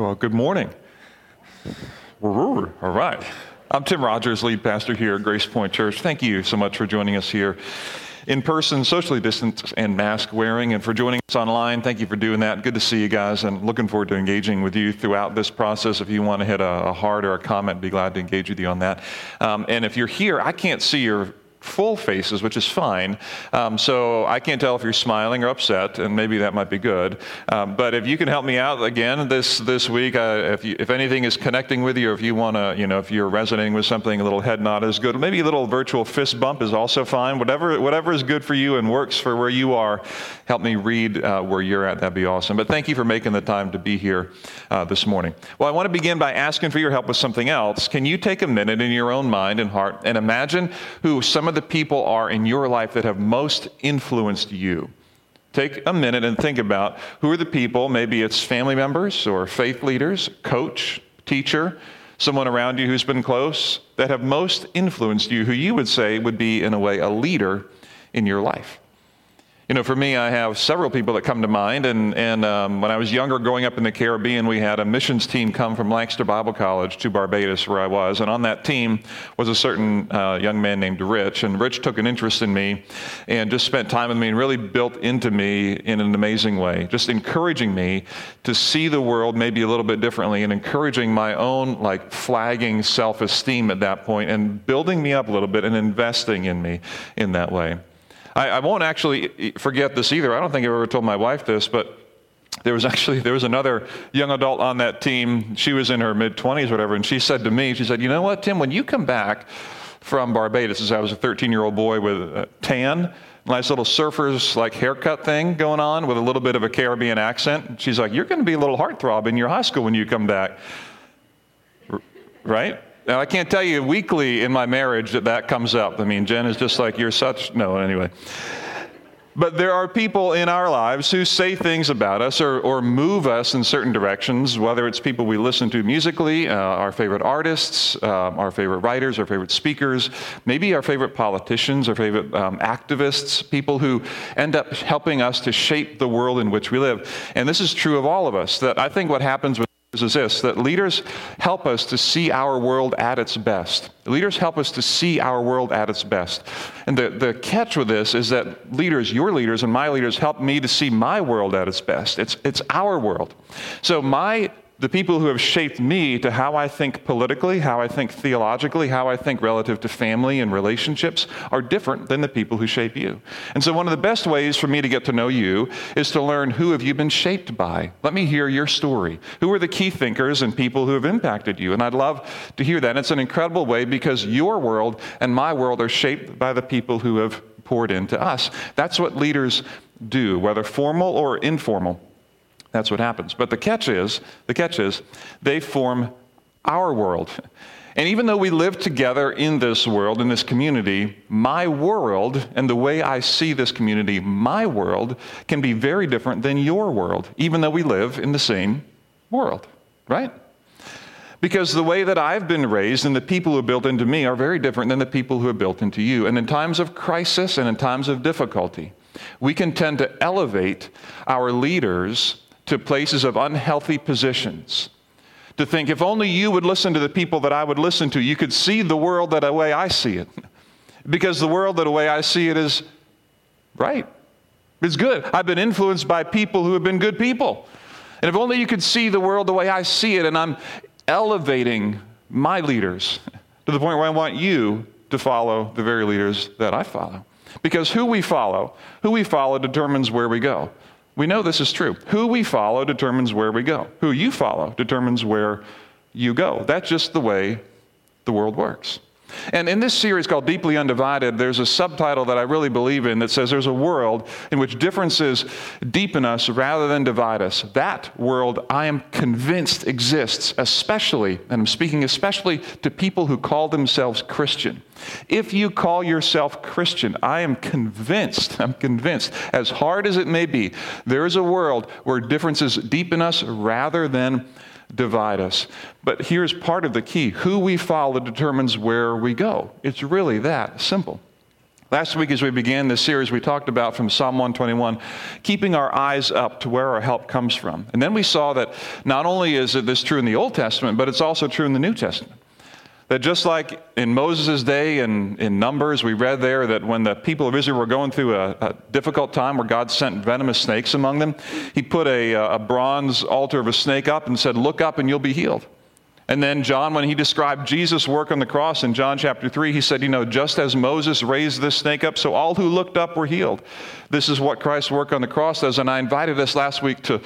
Well, good morning. All right. I'm Tim Rogers, lead pastor here at Grace Point Church. Thank you so much for joining us here in person, socially distanced, and mask wearing, and for joining us online. Thank you for doing that. Good to see you guys, and looking forward to engaging with you throughout this process. If you want to hit a, heart or a comment, be glad to engage with you on that. Um, and if you're here, I can't see your full faces, which is fine. Um, so I can't tell if you're smiling or upset, and maybe that might be good. Um, but if you can help me out again this this week, uh, if you, if anything is connecting with you, or if you want to, you know, if you're resonating with something, a little head nod is good. Maybe a little virtual fist bump is also fine. Whatever whatever is good for you and works for where you are, help me read uh, where you're at. That'd be awesome. But thank you for making the time to be here uh, this morning. Well, I want to begin by asking for your help with something else. Can you take a minute in your own mind and heart and imagine who some of the people are in your life that have most influenced you. Take a minute and think about who are the people, maybe it's family members or faith leaders, coach, teacher, someone around you who's been close, that have most influenced you, who you would say would be, in a way, a leader in your life. You know, for me, I have several people that come to mind. And, and um, when I was younger, growing up in the Caribbean, we had a missions team come from Lancaster Bible College to Barbados, where I was. And on that team was a certain uh, young man named Rich. And Rich took an interest in me and just spent time with me and really built into me in an amazing way, just encouraging me to see the world maybe a little bit differently and encouraging my own, like, flagging self esteem at that point and building me up a little bit and investing in me in that way. I, I won't actually forget this either. I don't think I've ever told my wife this, but there was actually there was another young adult on that team. She was in her mid 20s whatever and she said to me she said you know what tim? When you come back from barbados as i was a 13 year old boy with a tan nice little surfer's like haircut thing going on with a little bit of a caribbean accent. She's like you're going to be a little heartthrob in your high school when you come back. Right now, I can't tell you weekly in my marriage that that comes up. I mean, Jen is just like, you're such. No, anyway. But there are people in our lives who say things about us or, or move us in certain directions, whether it's people we listen to musically, uh, our favorite artists, uh, our favorite writers, our favorite speakers, maybe our favorite politicians, our favorite um, activists, people who end up helping us to shape the world in which we live. And this is true of all of us, that I think what happens with is this that leaders help us to see our world at its best. Leaders help us to see our world at its best. And the, the catch with this is that leaders, your leaders and my leaders, help me to see my world at its best. It's, it's our world. So my the people who have shaped me to how I think politically, how I think theologically, how I think relative to family and relationships are different than the people who shape you. And so one of the best ways for me to get to know you is to learn who have you been shaped by. Let me hear your story. Who are the key thinkers and people who have impacted you? And I'd love to hear that. And it's an incredible way because your world and my world are shaped by the people who have poured into us. That's what leaders do, whether formal or informal. That's what happens. But the catch is, the catch is, they form our world. And even though we live together in this world, in this community, my world and the way I see this community, my world, can be very different than your world, even though we live in the same world, right? Because the way that I've been raised and the people who are built into me are very different than the people who are built into you. And in times of crisis and in times of difficulty, we can tend to elevate our leaders to places of unhealthy positions. To think, if only you would listen to the people that I would listen to, you could see the world that the way I see it. Because the world that the way I see it is right. It's good. I've been influenced by people who have been good people. And if only you could see the world the way I see it, and I'm elevating my leaders to the point where I want you to follow the very leaders that I follow. Because who we follow, who we follow determines where we go. We know this is true. Who we follow determines where we go. Who you follow determines where you go. That's just the way the world works. And in this series called Deeply Undivided, there's a subtitle that I really believe in that says there's a world in which differences deepen us rather than divide us. That world, I am convinced, exists, especially, and I'm speaking especially to people who call themselves Christian. If you call yourself Christian, I am convinced, I'm convinced, as hard as it may be, there is a world where differences deepen us rather than divide us. But here's part of the key who we follow determines where we go. It's really that simple. Last week, as we began this series, we talked about from Psalm 121, keeping our eyes up to where our help comes from. And then we saw that not only is this true in the Old Testament, but it's also true in the New Testament. That just like in Moses' day and in Numbers, we read there that when the people of Israel were going through a, a difficult time where God sent venomous snakes among them, he put a, uh, a bronze altar of a snake up and said, Look up and you'll be healed. And then John, when he described Jesus' work on the cross in John chapter 3, he said, You know, just as Moses raised this snake up, so all who looked up were healed. This is what Christ's work on the cross does. And I invited us last week to,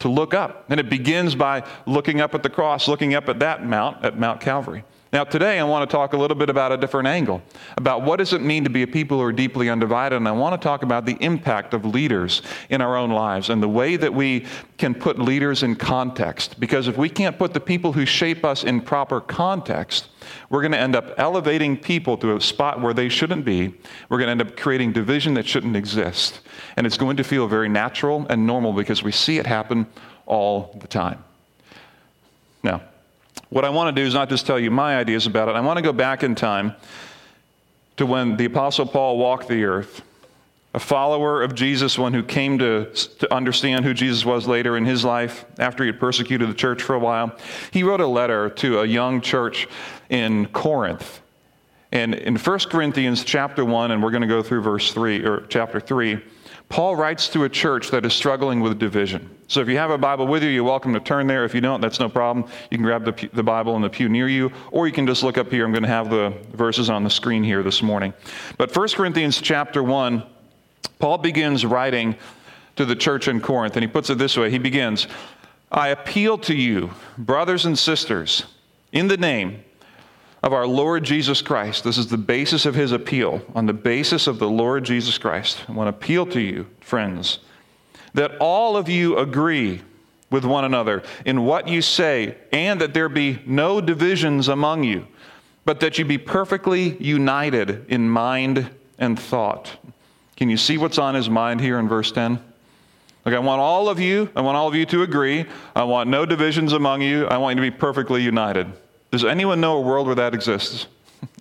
to look up. And it begins by looking up at the cross, looking up at that mount, at Mount Calvary. Now, today I want to talk a little bit about a different angle, about what does it mean to be a people who are deeply undivided, and I want to talk about the impact of leaders in our own lives and the way that we can put leaders in context. Because if we can't put the people who shape us in proper context, we're going to end up elevating people to a spot where they shouldn't be. We're going to end up creating division that shouldn't exist. And it's going to feel very natural and normal because we see it happen all the time. What I want to do is not just tell you my ideas about it. I want to go back in time to when the Apostle Paul walked the earth, a follower of Jesus, one who came to, to understand who Jesus was later in his life after he had persecuted the church for a while. He wrote a letter to a young church in Corinth. And in 1 Corinthians chapter 1, and we're going to go through verse 3 or chapter 3, Paul writes to a church that is struggling with division. So if you have a Bible with you, you're welcome to turn there. If you don't, that's no problem. You can grab the, the Bible in the pew near you, or you can just look up here. I'm going to have the verses on the screen here this morning. But 1 Corinthians chapter 1, Paul begins writing to the church in Corinth, and he puts it this way He begins, I appeal to you, brothers and sisters, in the name of our Lord Jesus Christ. This is the basis of his appeal. On the basis of the Lord Jesus Christ, I want to appeal to you, friends, that all of you agree with one another in what you say, and that there be no divisions among you, but that you be perfectly united in mind and thought. Can you see what's on his mind here in verse 10? Like, I want all of you, I want all of you to agree. I want no divisions among you. I want you to be perfectly united. Does anyone know a world where that exists?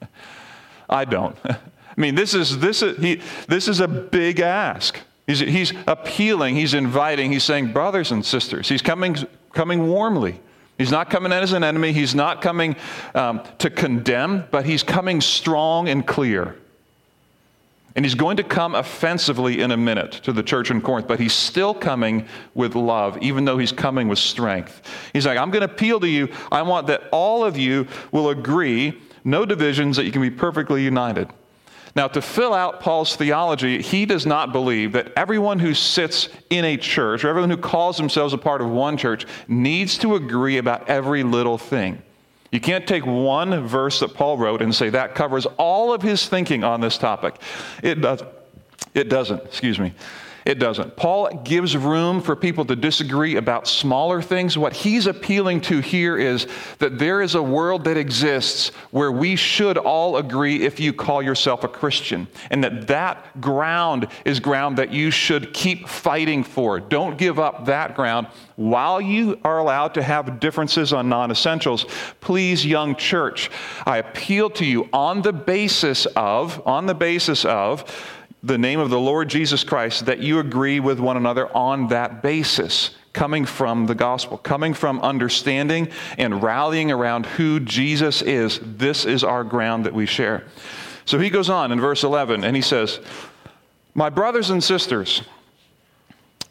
I don't. I mean, this is, this is, he, this is a big ask. He's, he's appealing, he's inviting, he's saying, brothers and sisters. He's coming, coming warmly. He's not coming in as an enemy, he's not coming um, to condemn, but he's coming strong and clear. And he's going to come offensively in a minute to the church in Corinth, but he's still coming with love, even though he's coming with strength. He's like, I'm going to appeal to you. I want that all of you will agree, no divisions, that you can be perfectly united. Now, to fill out Paul's theology, he does not believe that everyone who sits in a church, or everyone who calls themselves a part of one church, needs to agree about every little thing. You can't take one verse that Paul wrote and say that covers all of his thinking on this topic. It, does, it doesn't, excuse me. It doesn't. Paul gives room for people to disagree about smaller things. What he's appealing to here is that there is a world that exists where we should all agree if you call yourself a Christian, and that that ground is ground that you should keep fighting for. Don't give up that ground while you are allowed to have differences on non essentials. Please, young church, I appeal to you on the basis of, on the basis of, the name of the Lord Jesus Christ, that you agree with one another on that basis, coming from the gospel, coming from understanding and rallying around who Jesus is. This is our ground that we share. So he goes on in verse 11 and he says, My brothers and sisters,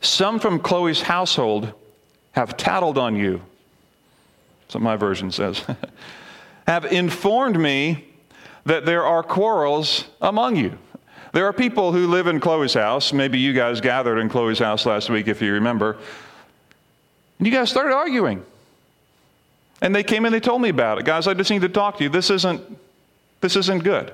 some from Chloe's household have tattled on you. What my version says. have informed me that there are quarrels among you. There are people who live in Chloe's house. Maybe you guys gathered in Chloe's house last week, if you remember. And you guys started arguing. And they came and they told me about it. Guys, I just need to talk to you. This isn't, this isn't good.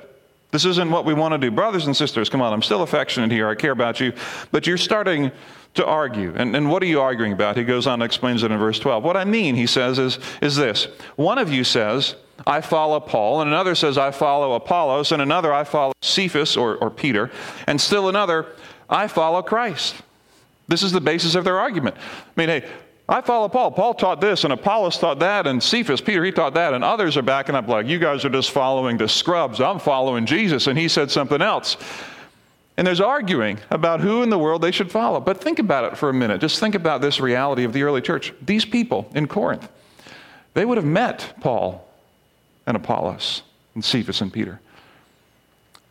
This isn't what we want to do. Brothers and sisters, come on, I'm still affectionate here. I care about you. But you're starting to argue. And, and what are you arguing about? He goes on and explains it in verse 12. What I mean, he says, is, is this One of you says, I follow Paul, and another says, I follow Apollos, and another, I follow Cephas or, or Peter, and still another, I follow Christ. This is the basis of their argument. I mean, hey, I follow Paul. Paul taught this, and Apollos taught that, and Cephas, Peter, he taught that, and others are backing up like, you guys are just following the scrubs. I'm following Jesus, and he said something else. And there's arguing about who in the world they should follow. But think about it for a minute. Just think about this reality of the early church. These people in Corinth, they would have met Paul and Apollos and Cephas and Peter.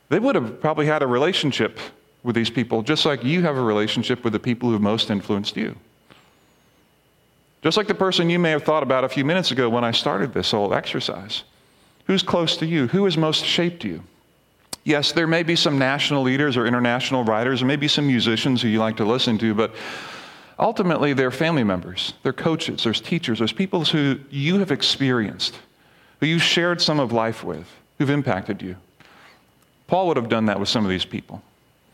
They would have probably had a relationship with these people, just like you have a relationship with the people who have most influenced you. Just like the person you may have thought about a few minutes ago when I started this whole exercise. Who's close to you? Who has most shaped you? Yes, there may be some national leaders or international writers, or maybe some musicians who you like to listen to, but ultimately they're family members, they're coaches, there's teachers, there's people who you have experienced, who you've shared some of life with, who've impacted you. Paul would have done that with some of these people.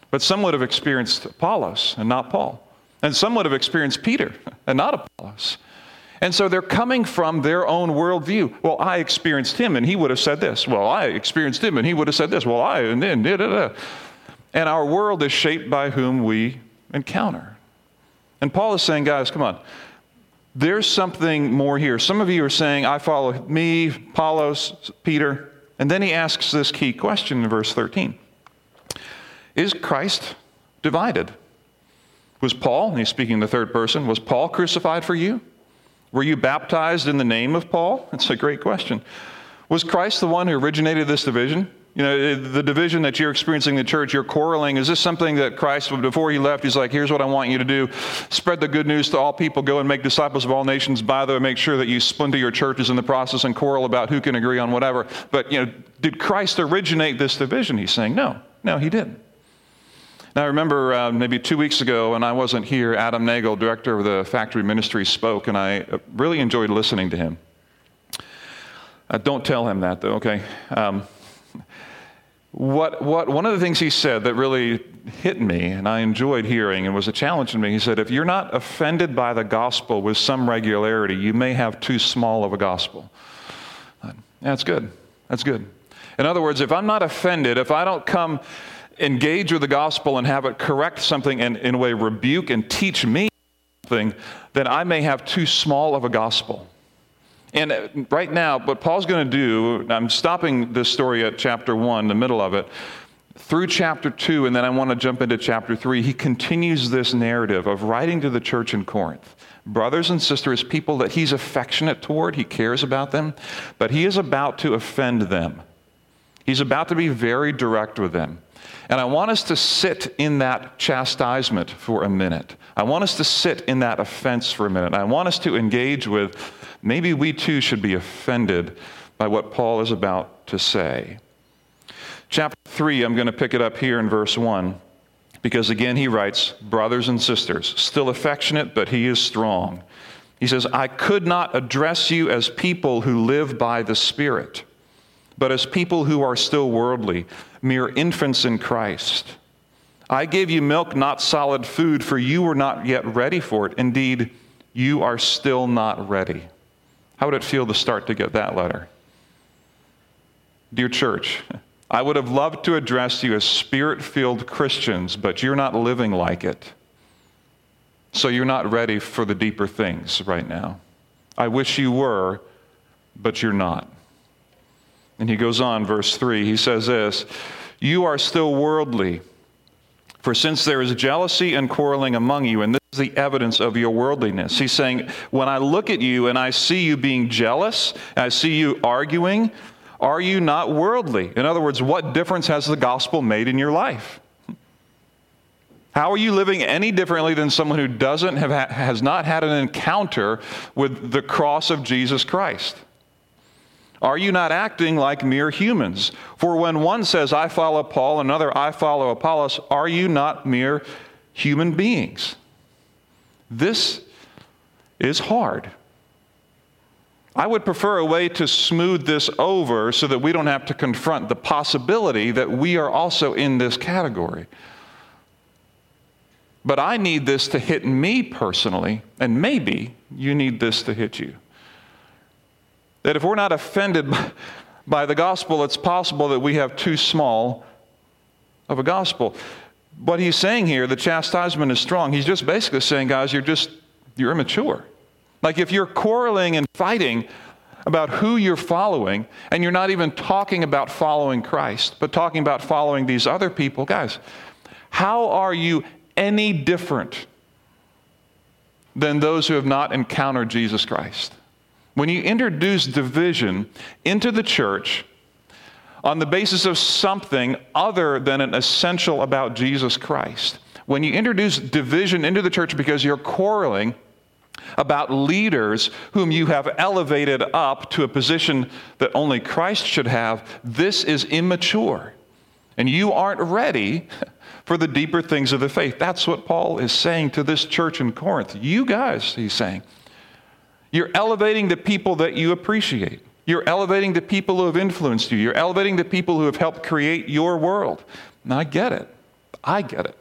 But some would have experienced Apollos and not Paul. And some would have experienced Peter and not Apollos. And so they're coming from their own worldview. Well, I experienced him and he would have said this. Well, I experienced him and he would have said this. Well, I, and then, da, da, da. And our world is shaped by whom we encounter. And Paul is saying, guys, come on. There's something more here. Some of you are saying, I follow me, Apollos, Peter. And then he asks this key question in verse 13 Is Christ divided? Was Paul, and he's speaking the third person, was Paul crucified for you? Were you baptized in the name of Paul? That's a great question. Was Christ the one who originated this division? You know, the division that you're experiencing in the church, you're quarreling. Is this something that Christ, before he left, he's like, here's what I want you to do spread the good news to all people, go and make disciples of all nations. By the way, make sure that you splinter your churches in the process and quarrel about who can agree on whatever. But, you know, did Christ originate this division? He's saying, no, no, he didn't. Now, I remember uh, maybe two weeks ago when I wasn't here, Adam Nagel, director of the factory ministry, spoke, and I really enjoyed listening to him. Uh, don't tell him that, though, okay? Um, what, what, one of the things he said that really hit me and I enjoyed hearing and was a challenge to me, he said, if you're not offended by the gospel with some regularity, you may have too small of a gospel. Uh, that's good. That's good. In other words, if I'm not offended, if I don't come engage with the gospel and have it correct something and in a way rebuke and teach me something, then I may have too small of a gospel. And uh, right now, what Paul's going to do, I'm stopping this story at chapter one, the middle of it, through chapter two, and then I want to jump into chapter three. He continues this narrative of writing to the church in Corinth. Brothers and sisters, people that he's affectionate toward, he cares about them, but he is about to offend them. He's about to be very direct with them. And I want us to sit in that chastisement for a minute. I want us to sit in that offense for a minute. I want us to engage with maybe we too should be offended by what Paul is about to say. Chapter 3, I'm going to pick it up here in verse 1 because again he writes, Brothers and sisters, still affectionate, but he is strong. He says, I could not address you as people who live by the Spirit but as people who are still worldly, mere infants in Christ. I gave you milk, not solid food, for you were not yet ready for it. Indeed, you are still not ready. How would it feel to start to get that letter? Dear church, I would have loved to address you as spirit filled Christians, but you're not living like it. So you're not ready for the deeper things right now. I wish you were, but you're not. And he goes on, verse 3, he says this You are still worldly. For since there is jealousy and quarreling among you, and this is the evidence of your worldliness. He's saying, When I look at you and I see you being jealous, I see you arguing, are you not worldly? In other words, what difference has the gospel made in your life? How are you living any differently than someone who doesn't have, has not had an encounter with the cross of Jesus Christ? Are you not acting like mere humans? For when one says, I follow Paul, another, I follow Apollos, are you not mere human beings? This is hard. I would prefer a way to smooth this over so that we don't have to confront the possibility that we are also in this category. But I need this to hit me personally, and maybe you need this to hit you. That if we're not offended by the gospel, it's possible that we have too small of a gospel. What he's saying here, the chastisement is strong. He's just basically saying, guys, you're just, you're immature. Like if you're quarreling and fighting about who you're following, and you're not even talking about following Christ, but talking about following these other people, guys, how are you any different than those who have not encountered Jesus Christ? When you introduce division into the church on the basis of something other than an essential about Jesus Christ, when you introduce division into the church because you're quarreling about leaders whom you have elevated up to a position that only Christ should have, this is immature. And you aren't ready for the deeper things of the faith. That's what Paul is saying to this church in Corinth. You guys, he's saying, you're elevating the people that you appreciate. You're elevating the people who have influenced you. You're elevating the people who have helped create your world. And I get it. I get it.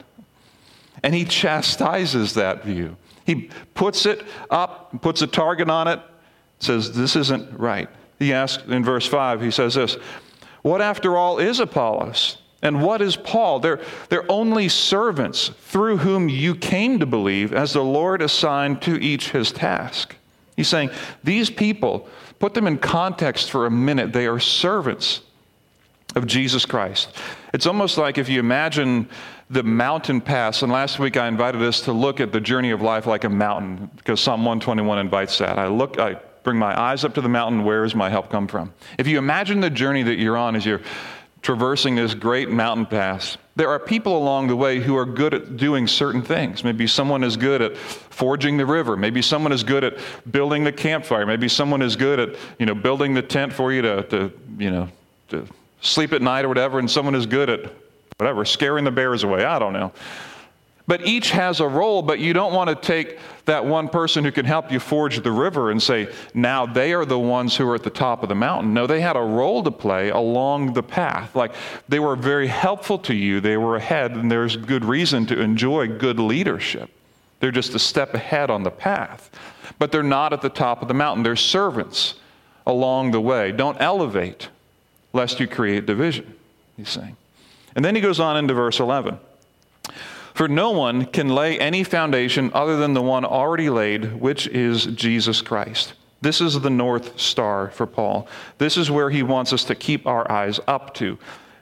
And he chastises that view. He puts it up, puts a target on it, says, This isn't right. He asks in verse 5, he says this What after all is Apollos? And what is Paul? They're, they're only servants through whom you came to believe, as the Lord assigned to each his task. He's saying, These people, put them in context for a minute. They are servants of Jesus Christ. It's almost like if you imagine the mountain pass. And last week I invited us to look at the journey of life like a mountain because Psalm 121 invites that. I look, I bring my eyes up to the mountain. Where does my help come from? If you imagine the journey that you're on as you're traversing this great mountain pass, there are people along the way who are good at doing certain things. Maybe someone is good at forging the river. Maybe someone is good at building the campfire. Maybe someone is good at, you know, building the tent for you to, to you know, to sleep at night or whatever. And someone is good at whatever, scaring the bears away. I don't know. But each has a role, but you don't want to take that one person who can help you forge the river and say, now they are the ones who are at the top of the mountain. No, they had a role to play along the path. Like they were very helpful to you, they were ahead, and there's good reason to enjoy good leadership. They're just a step ahead on the path. But they're not at the top of the mountain, they're servants along the way. Don't elevate lest you create division, he's saying. And then he goes on into verse 11. For no one can lay any foundation other than the one already laid, which is Jesus Christ. This is the North Star for Paul. This is where he wants us to keep our eyes up to.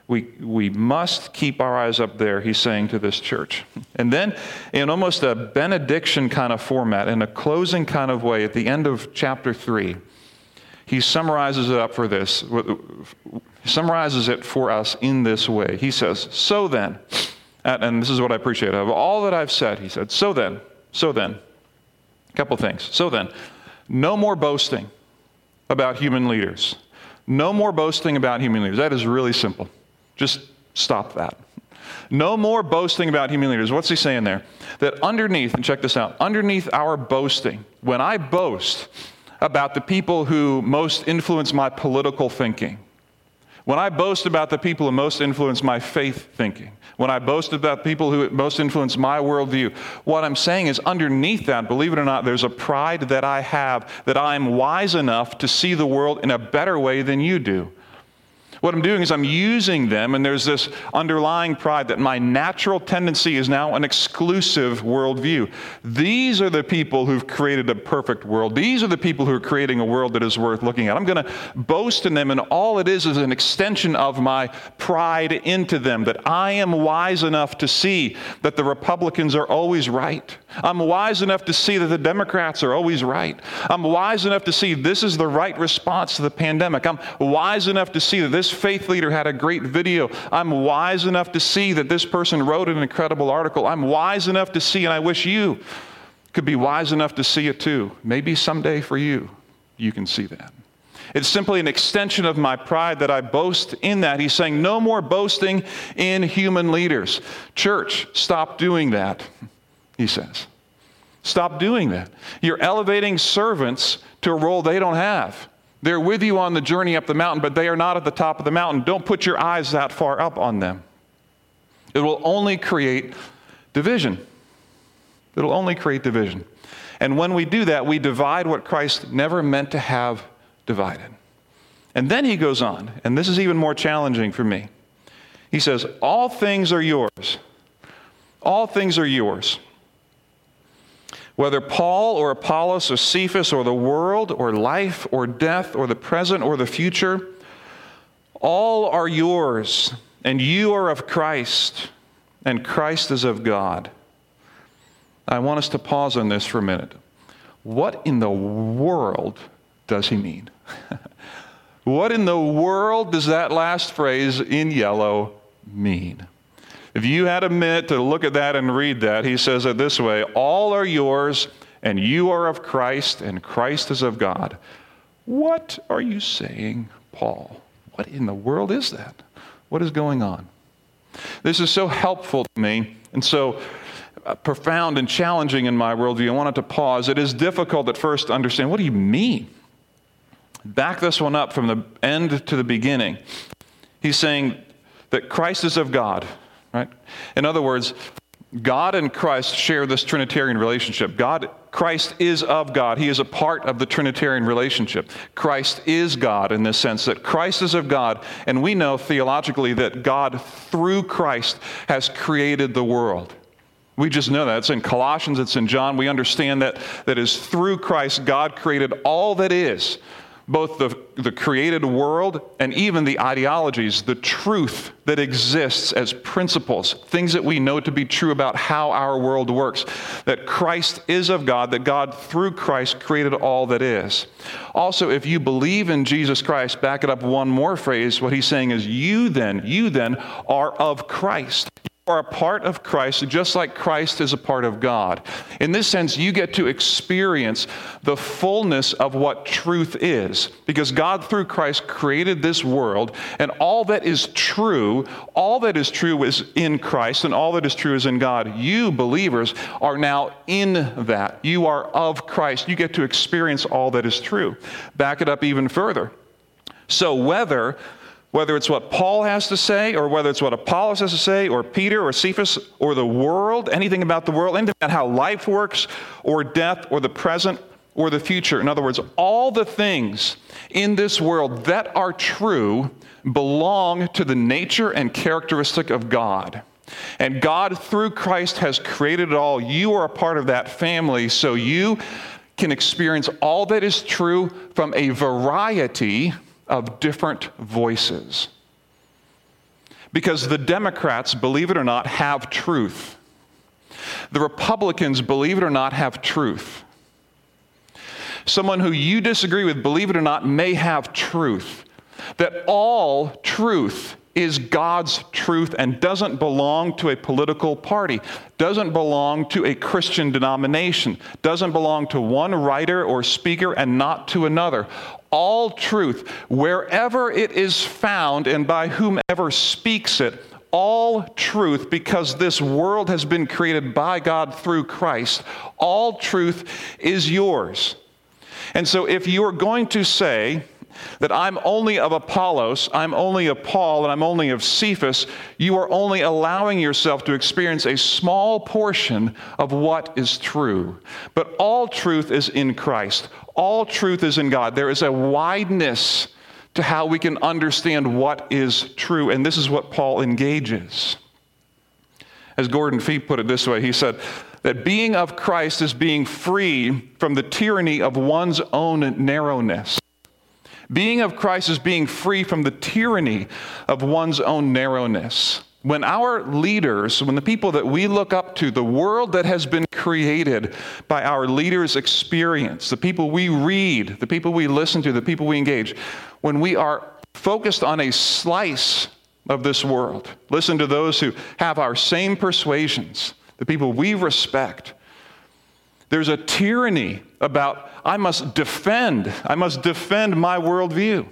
We, we must keep our eyes up there, he's saying to this church. And then, in almost a benediction kind of format, in a closing kind of way, at the end of chapter 3, he summarizes it up for this. Summarizes it for us in this way. He says, So then, and this is what I appreciate of all that I've said, he said, So then, so then, a couple things. So then, no more boasting about human leaders. No more boasting about human leaders. That is really simple. Just stop that. No more boasting about human leaders. What's he saying there? That underneath, and check this out, underneath our boasting, when I boast about the people who most influence my political thinking, when I boast about the people who most influence my faith thinking, when I boast about people who most influence my worldview, what I'm saying is underneath that, believe it or not, there's a pride that I have that I'm wise enough to see the world in a better way than you do. What I'm doing is I'm using them, and there's this underlying pride that my natural tendency is now an exclusive worldview. These are the people who've created a perfect world. These are the people who are creating a world that is worth looking at. I'm going to boast in them, and all it is is an extension of my pride into them that I am wise enough to see that the Republicans are always right. I'm wise enough to see that the Democrats are always right. I'm wise enough to see this is the right response to the pandemic. I'm wise enough to see that this faith leader had a great video. I'm wise enough to see that this person wrote an incredible article. I'm wise enough to see, and I wish you could be wise enough to see it too. Maybe someday for you, you can see that. It's simply an extension of my pride that I boast in that. He's saying, no more boasting in human leaders. Church, stop doing that, he says. Stop doing that. You're elevating servants to a role they don't have. They're with you on the journey up the mountain, but they are not at the top of the mountain. Don't put your eyes that far up on them. It will only create division. It'll only create division. And when we do that, we divide what Christ never meant to have divided. And then he goes on, and this is even more challenging for me. He says, All things are yours. All things are yours. Whether Paul or Apollos or Cephas or the world or life or death or the present or the future, all are yours, and you are of Christ, and Christ is of God. I want us to pause on this for a minute. What in the world does he mean? what in the world does that last phrase in yellow mean? If you had a minute to look at that and read that, he says it this way All are yours, and you are of Christ, and Christ is of God. What are you saying, Paul? What in the world is that? What is going on? This is so helpful to me and so uh, profound and challenging in my worldview. I wanted to pause. It is difficult at first to understand what do you mean? Back this one up from the end to the beginning. He's saying that Christ is of God. Right? In other words, God and Christ share this Trinitarian relationship. God, Christ is of God. He is a part of the Trinitarian relationship. Christ is God in this sense that Christ is of God, and we know theologically that God, through Christ, has created the world. We just know that. It's in Colossians, it's in John. We understand that that is through Christ, God created all that is both the, the created world and even the ideologies, the truth that exists as principles, things that we know to be true about how our world works, that Christ is of God, that God through Christ created all that is. Also, if you believe in Jesus Christ, back it up one more phrase, what he's saying is, you then, you then are of Christ are a part of Christ just like Christ is a part of God. In this sense, you get to experience the fullness of what truth is because God, through Christ, created this world, and all that is true, all that is true is in Christ, and all that is true is in God. You, believers, are now in that. You are of Christ. You get to experience all that is true. Back it up even further. So, whether whether it's what Paul has to say, or whether it's what Apollos has to say, or Peter, or Cephas, or the world, anything about the world, anything about how life works, or death, or the present, or the future. In other words, all the things in this world that are true belong to the nature and characteristic of God. And God, through Christ, has created it all. You are a part of that family, so you can experience all that is true from a variety of different voices. Because the Democrats, believe it or not, have truth. The Republicans, believe it or not, have truth. Someone who you disagree with, believe it or not, may have truth. That all truth is God's truth and doesn't belong to a political party, doesn't belong to a Christian denomination, doesn't belong to one writer or speaker and not to another all truth, wherever it is found and by whomever speaks it, all truth, because this world has been created by God through Christ, all truth is yours. And so if you are going to say, that I'm only of Apollos, I'm only of Paul, and I'm only of Cephas, you are only allowing yourself to experience a small portion of what is true. But all truth is in Christ, all truth is in God. There is a wideness to how we can understand what is true, and this is what Paul engages. As Gordon Fee put it this way, he said, that being of Christ is being free from the tyranny of one's own narrowness. Being of Christ is being free from the tyranny of one's own narrowness. When our leaders, when the people that we look up to, the world that has been created by our leaders' experience, the people we read, the people we listen to, the people we engage, when we are focused on a slice of this world, listen to those who have our same persuasions, the people we respect, there's a tyranny about, I must defend, I must defend my worldview.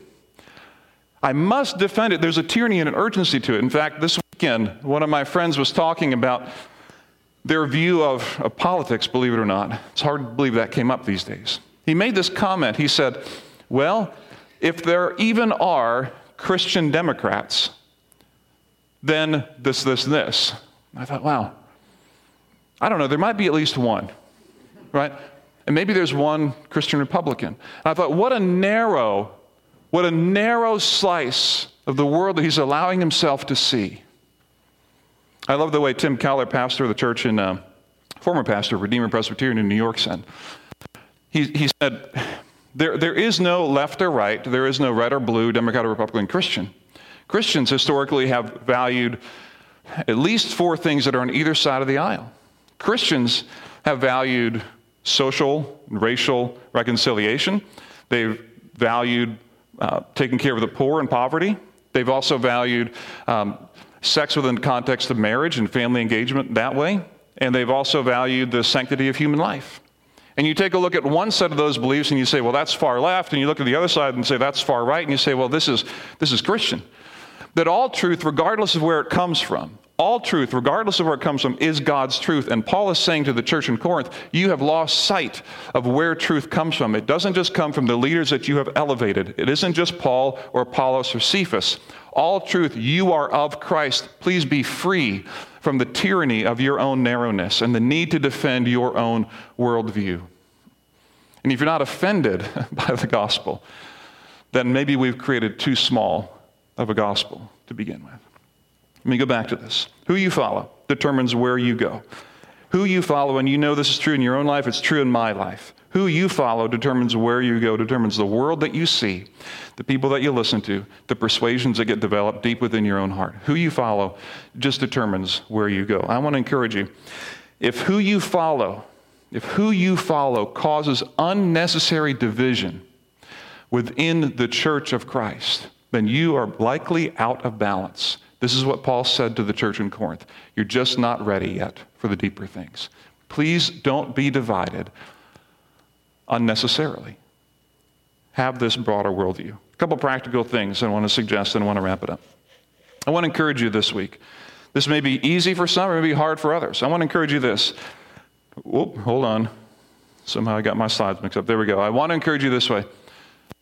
I must defend it. There's a tyranny and an urgency to it. In fact, this weekend, one of my friends was talking about their view of, of politics, believe it or not. It's hard to believe that came up these days. He made this comment. He said, Well, if there even are Christian Democrats, then this, this, this. I thought, wow. I don't know, there might be at least one right? And maybe there's one Christian Republican. And I thought, what a narrow, what a narrow slice of the world that he's allowing himself to see. I love the way Tim Keller, pastor of the church in uh, former pastor of Redeemer Presbyterian in New York, said. He, he said, there, there is no left or right, there is no red or blue, Democrat or Republican Christian. Christians historically have valued at least four things that are on either side of the aisle. Christians have valued social and racial reconciliation, they've valued uh, taking care of the poor and poverty, they've also valued um, sex within the context of marriage and family engagement that way, and they've also valued the sanctity of human life. And you take a look at one set of those beliefs and you say, well, that's far left. And you look at the other side and say, that's far right. And you say, well, this is, this is Christian. That all truth, regardless of where it comes from, all truth, regardless of where it comes from, is God's truth. And Paul is saying to the church in Corinth, you have lost sight of where truth comes from. It doesn't just come from the leaders that you have elevated, it isn't just Paul or Apollos or Cephas. All truth, you are of Christ. Please be free from the tyranny of your own narrowness and the need to defend your own worldview. And if you're not offended by the gospel, then maybe we've created too small of a gospel to begin with. Let me go back to this. Who you follow determines where you go. Who you follow, and you know this is true in your own life, it's true in my life. Who you follow determines where you go, determines the world that you see, the people that you listen to, the persuasions that get developed deep within your own heart. Who you follow just determines where you go. I want to encourage you if who you follow, if who you follow causes unnecessary division within the church of Christ, then you are likely out of balance. This is what Paul said to the church in Corinth. You're just not ready yet for the deeper things. Please don't be divided unnecessarily. Have this broader worldview. A couple practical things I want to suggest and I want to wrap it up. I want to encourage you this week. This may be easy for some, it may be hard for others. I want to encourage you this. Whoop, hold on. Somehow I got my slides mixed up. There we go. I want to encourage you this way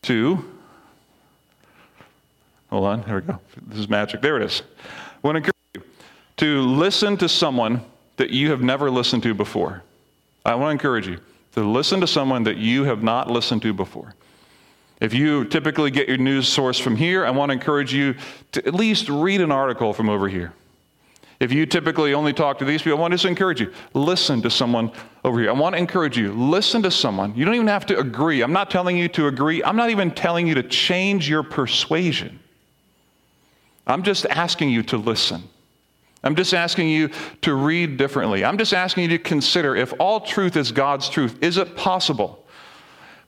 to, hold on, here we go. This is magic. There it is. I want to encourage you to listen to someone that you have never listened to before. I want to encourage you to listen to someone that you have not listened to before. If you typically get your news source from here, I want to encourage you to at least read an article from over here. If you typically only talk to these people, I want to encourage you listen to someone over here. I want to encourage you listen to someone. You don't even have to agree. I'm not telling you to agree, I'm not even telling you to change your persuasion. I'm just asking you to listen. I'm just asking you to read differently. I'm just asking you to consider if all truth is God's truth, is it possible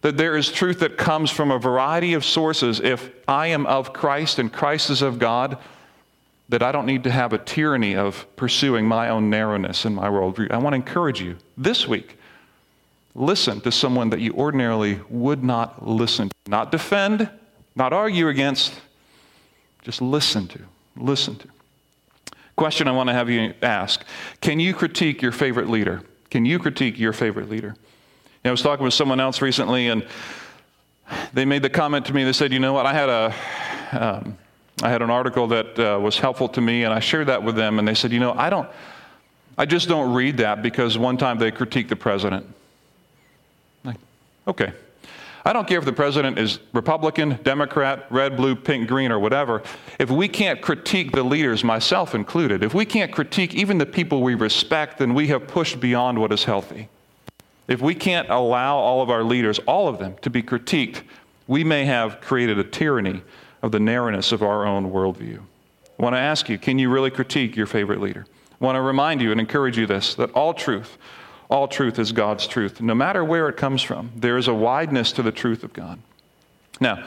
that there is truth that comes from a variety of sources if I am of Christ and Christ is of God? That I don't need to have a tyranny of pursuing my own narrowness in my worldview. I want to encourage you this week listen to someone that you ordinarily would not listen to. Not defend, not argue against, just listen to. Listen to. Question I want to have you ask Can you critique your favorite leader? Can you critique your favorite leader? You know, I was talking with someone else recently, and they made the comment to me. They said, "You know what? I had a, um, I had an article that uh, was helpful to me, and I shared that with them. And they said, you know, I don't, I just don't read that because one time they critiqued the president. Like, okay, I don't care if the president is Republican, Democrat, red, blue, pink, green, or whatever. If we can't critique the leaders, myself included, if we can't critique even the people we respect, then we have pushed beyond what is healthy. If we can't allow all of our leaders, all of them, to be critiqued, we may have created a tyranny of the narrowness of our own worldview. I want to ask you can you really critique your favorite leader? I want to remind you and encourage you this that all truth, all truth is God's truth, no matter where it comes from. There is a wideness to the truth of God. Now,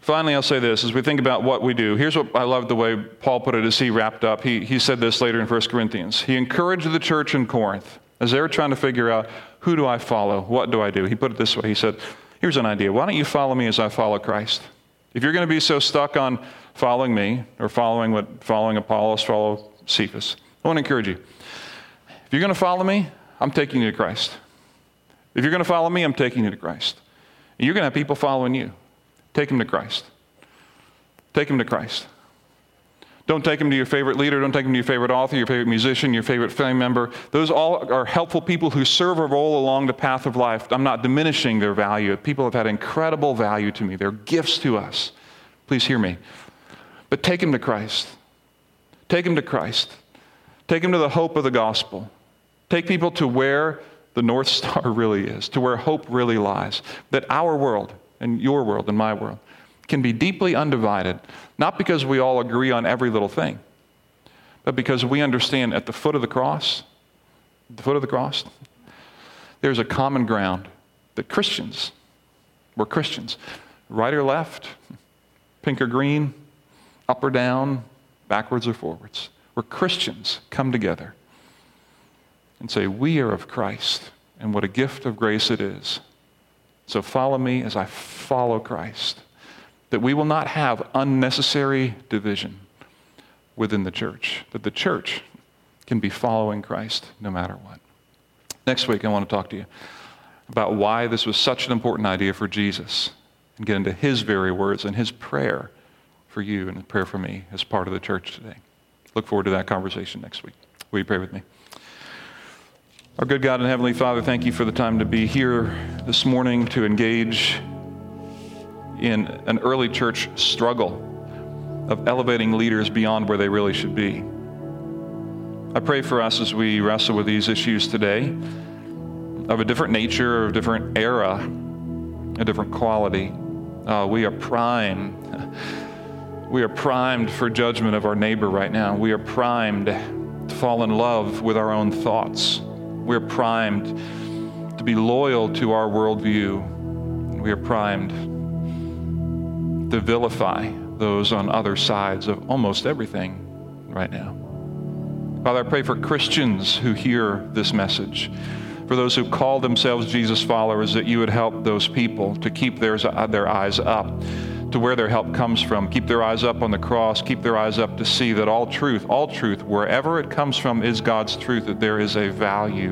finally, I'll say this as we think about what we do. Here's what I love the way Paul put it as he wrapped up. He, he said this later in 1 Corinthians. He encouraged the church in Corinth as they were trying to figure out who do I follow? What do I do? He put it this way He said, Here's an idea. Why don't you follow me as I follow Christ? If you're going to be so stuck on following me or following what following Apollos, follow Cephas, I want to encourage you. If you're going to follow me, I'm taking you to Christ. If you're going to follow me, I'm taking you to Christ. And you're going to have people following you. Take them to Christ. Take them to Christ. Don't take them to your favorite leader. Don't take them to your favorite author, your favorite musician, your favorite family member. Those all are helpful people who serve a role along the path of life. I'm not diminishing their value. People have had incredible value to me. They're gifts to us. Please hear me. But take them to Christ. Take them to Christ. Take them to the hope of the gospel. Take people to where the North Star really is, to where hope really lies. That our world and your world and my world can be deeply undivided, not because we all agree on every little thing, but because we understand at the foot of the cross, the foot of the cross, there's a common ground that Christians, we're Christians, right or left, pink or green, up or down, backwards or forwards. We're Christians come together and say, We are of Christ, and what a gift of grace it is. So follow me as I follow Christ. That we will not have unnecessary division within the church, that the church can be following Christ no matter what. Next week, I want to talk to you about why this was such an important idea for Jesus and get into his very words and his prayer for you and prayer for me as part of the church today. Look forward to that conversation next week. Will you pray with me? Our good God and Heavenly Father, thank you for the time to be here this morning to engage in an early church struggle of elevating leaders beyond where they really should be. I pray for us as we wrestle with these issues today of a different nature, of a different era, a different quality. Uh, we are primed. We are primed for judgment of our neighbor right now. We are primed to fall in love with our own thoughts we're primed to be loyal to our worldview. We are primed to vilify those on other sides of almost everything right now. Father, I pray for Christians who hear this message, for those who call themselves Jesus followers, that you would help those people to keep their, their eyes up to where their help comes from. Keep their eyes up on the cross. Keep their eyes up to see that all truth, all truth, wherever it comes from, is God's truth, that there is a value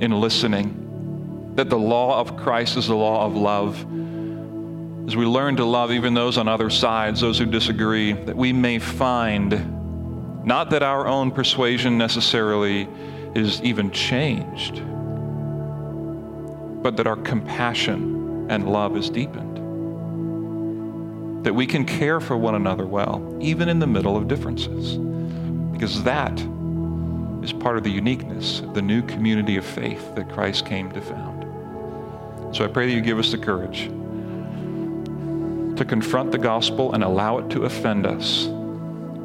in listening, that the law of Christ is the law of love. As we learn to love even those on other sides, those who disagree, that we may find not that our own persuasion necessarily is even changed, but that our compassion and love is deepened that we can care for one another well, even in the middle of differences. Because that is part of the uniqueness of the new community of faith that Christ came to found. So I pray that you give us the courage to confront the gospel and allow it to offend us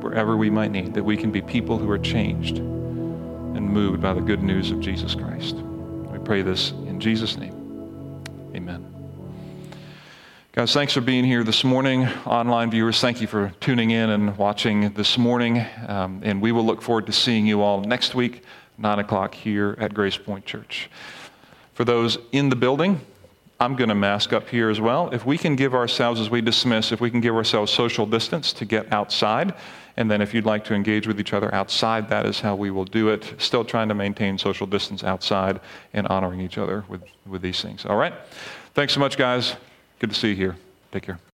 wherever we might need, that we can be people who are changed and moved by the good news of Jesus Christ. We pray this in Jesus' name. Amen. Guys, thanks for being here this morning. Online viewers, thank you for tuning in and watching this morning. Um, and we will look forward to seeing you all next week, 9 o'clock here at Grace Point Church. For those in the building, I'm going to mask up here as well. If we can give ourselves, as we dismiss, if we can give ourselves social distance to get outside, and then if you'd like to engage with each other outside, that is how we will do it. Still trying to maintain social distance outside and honoring each other with, with these things. All right? Thanks so much, guys. Good to see you here. Take care.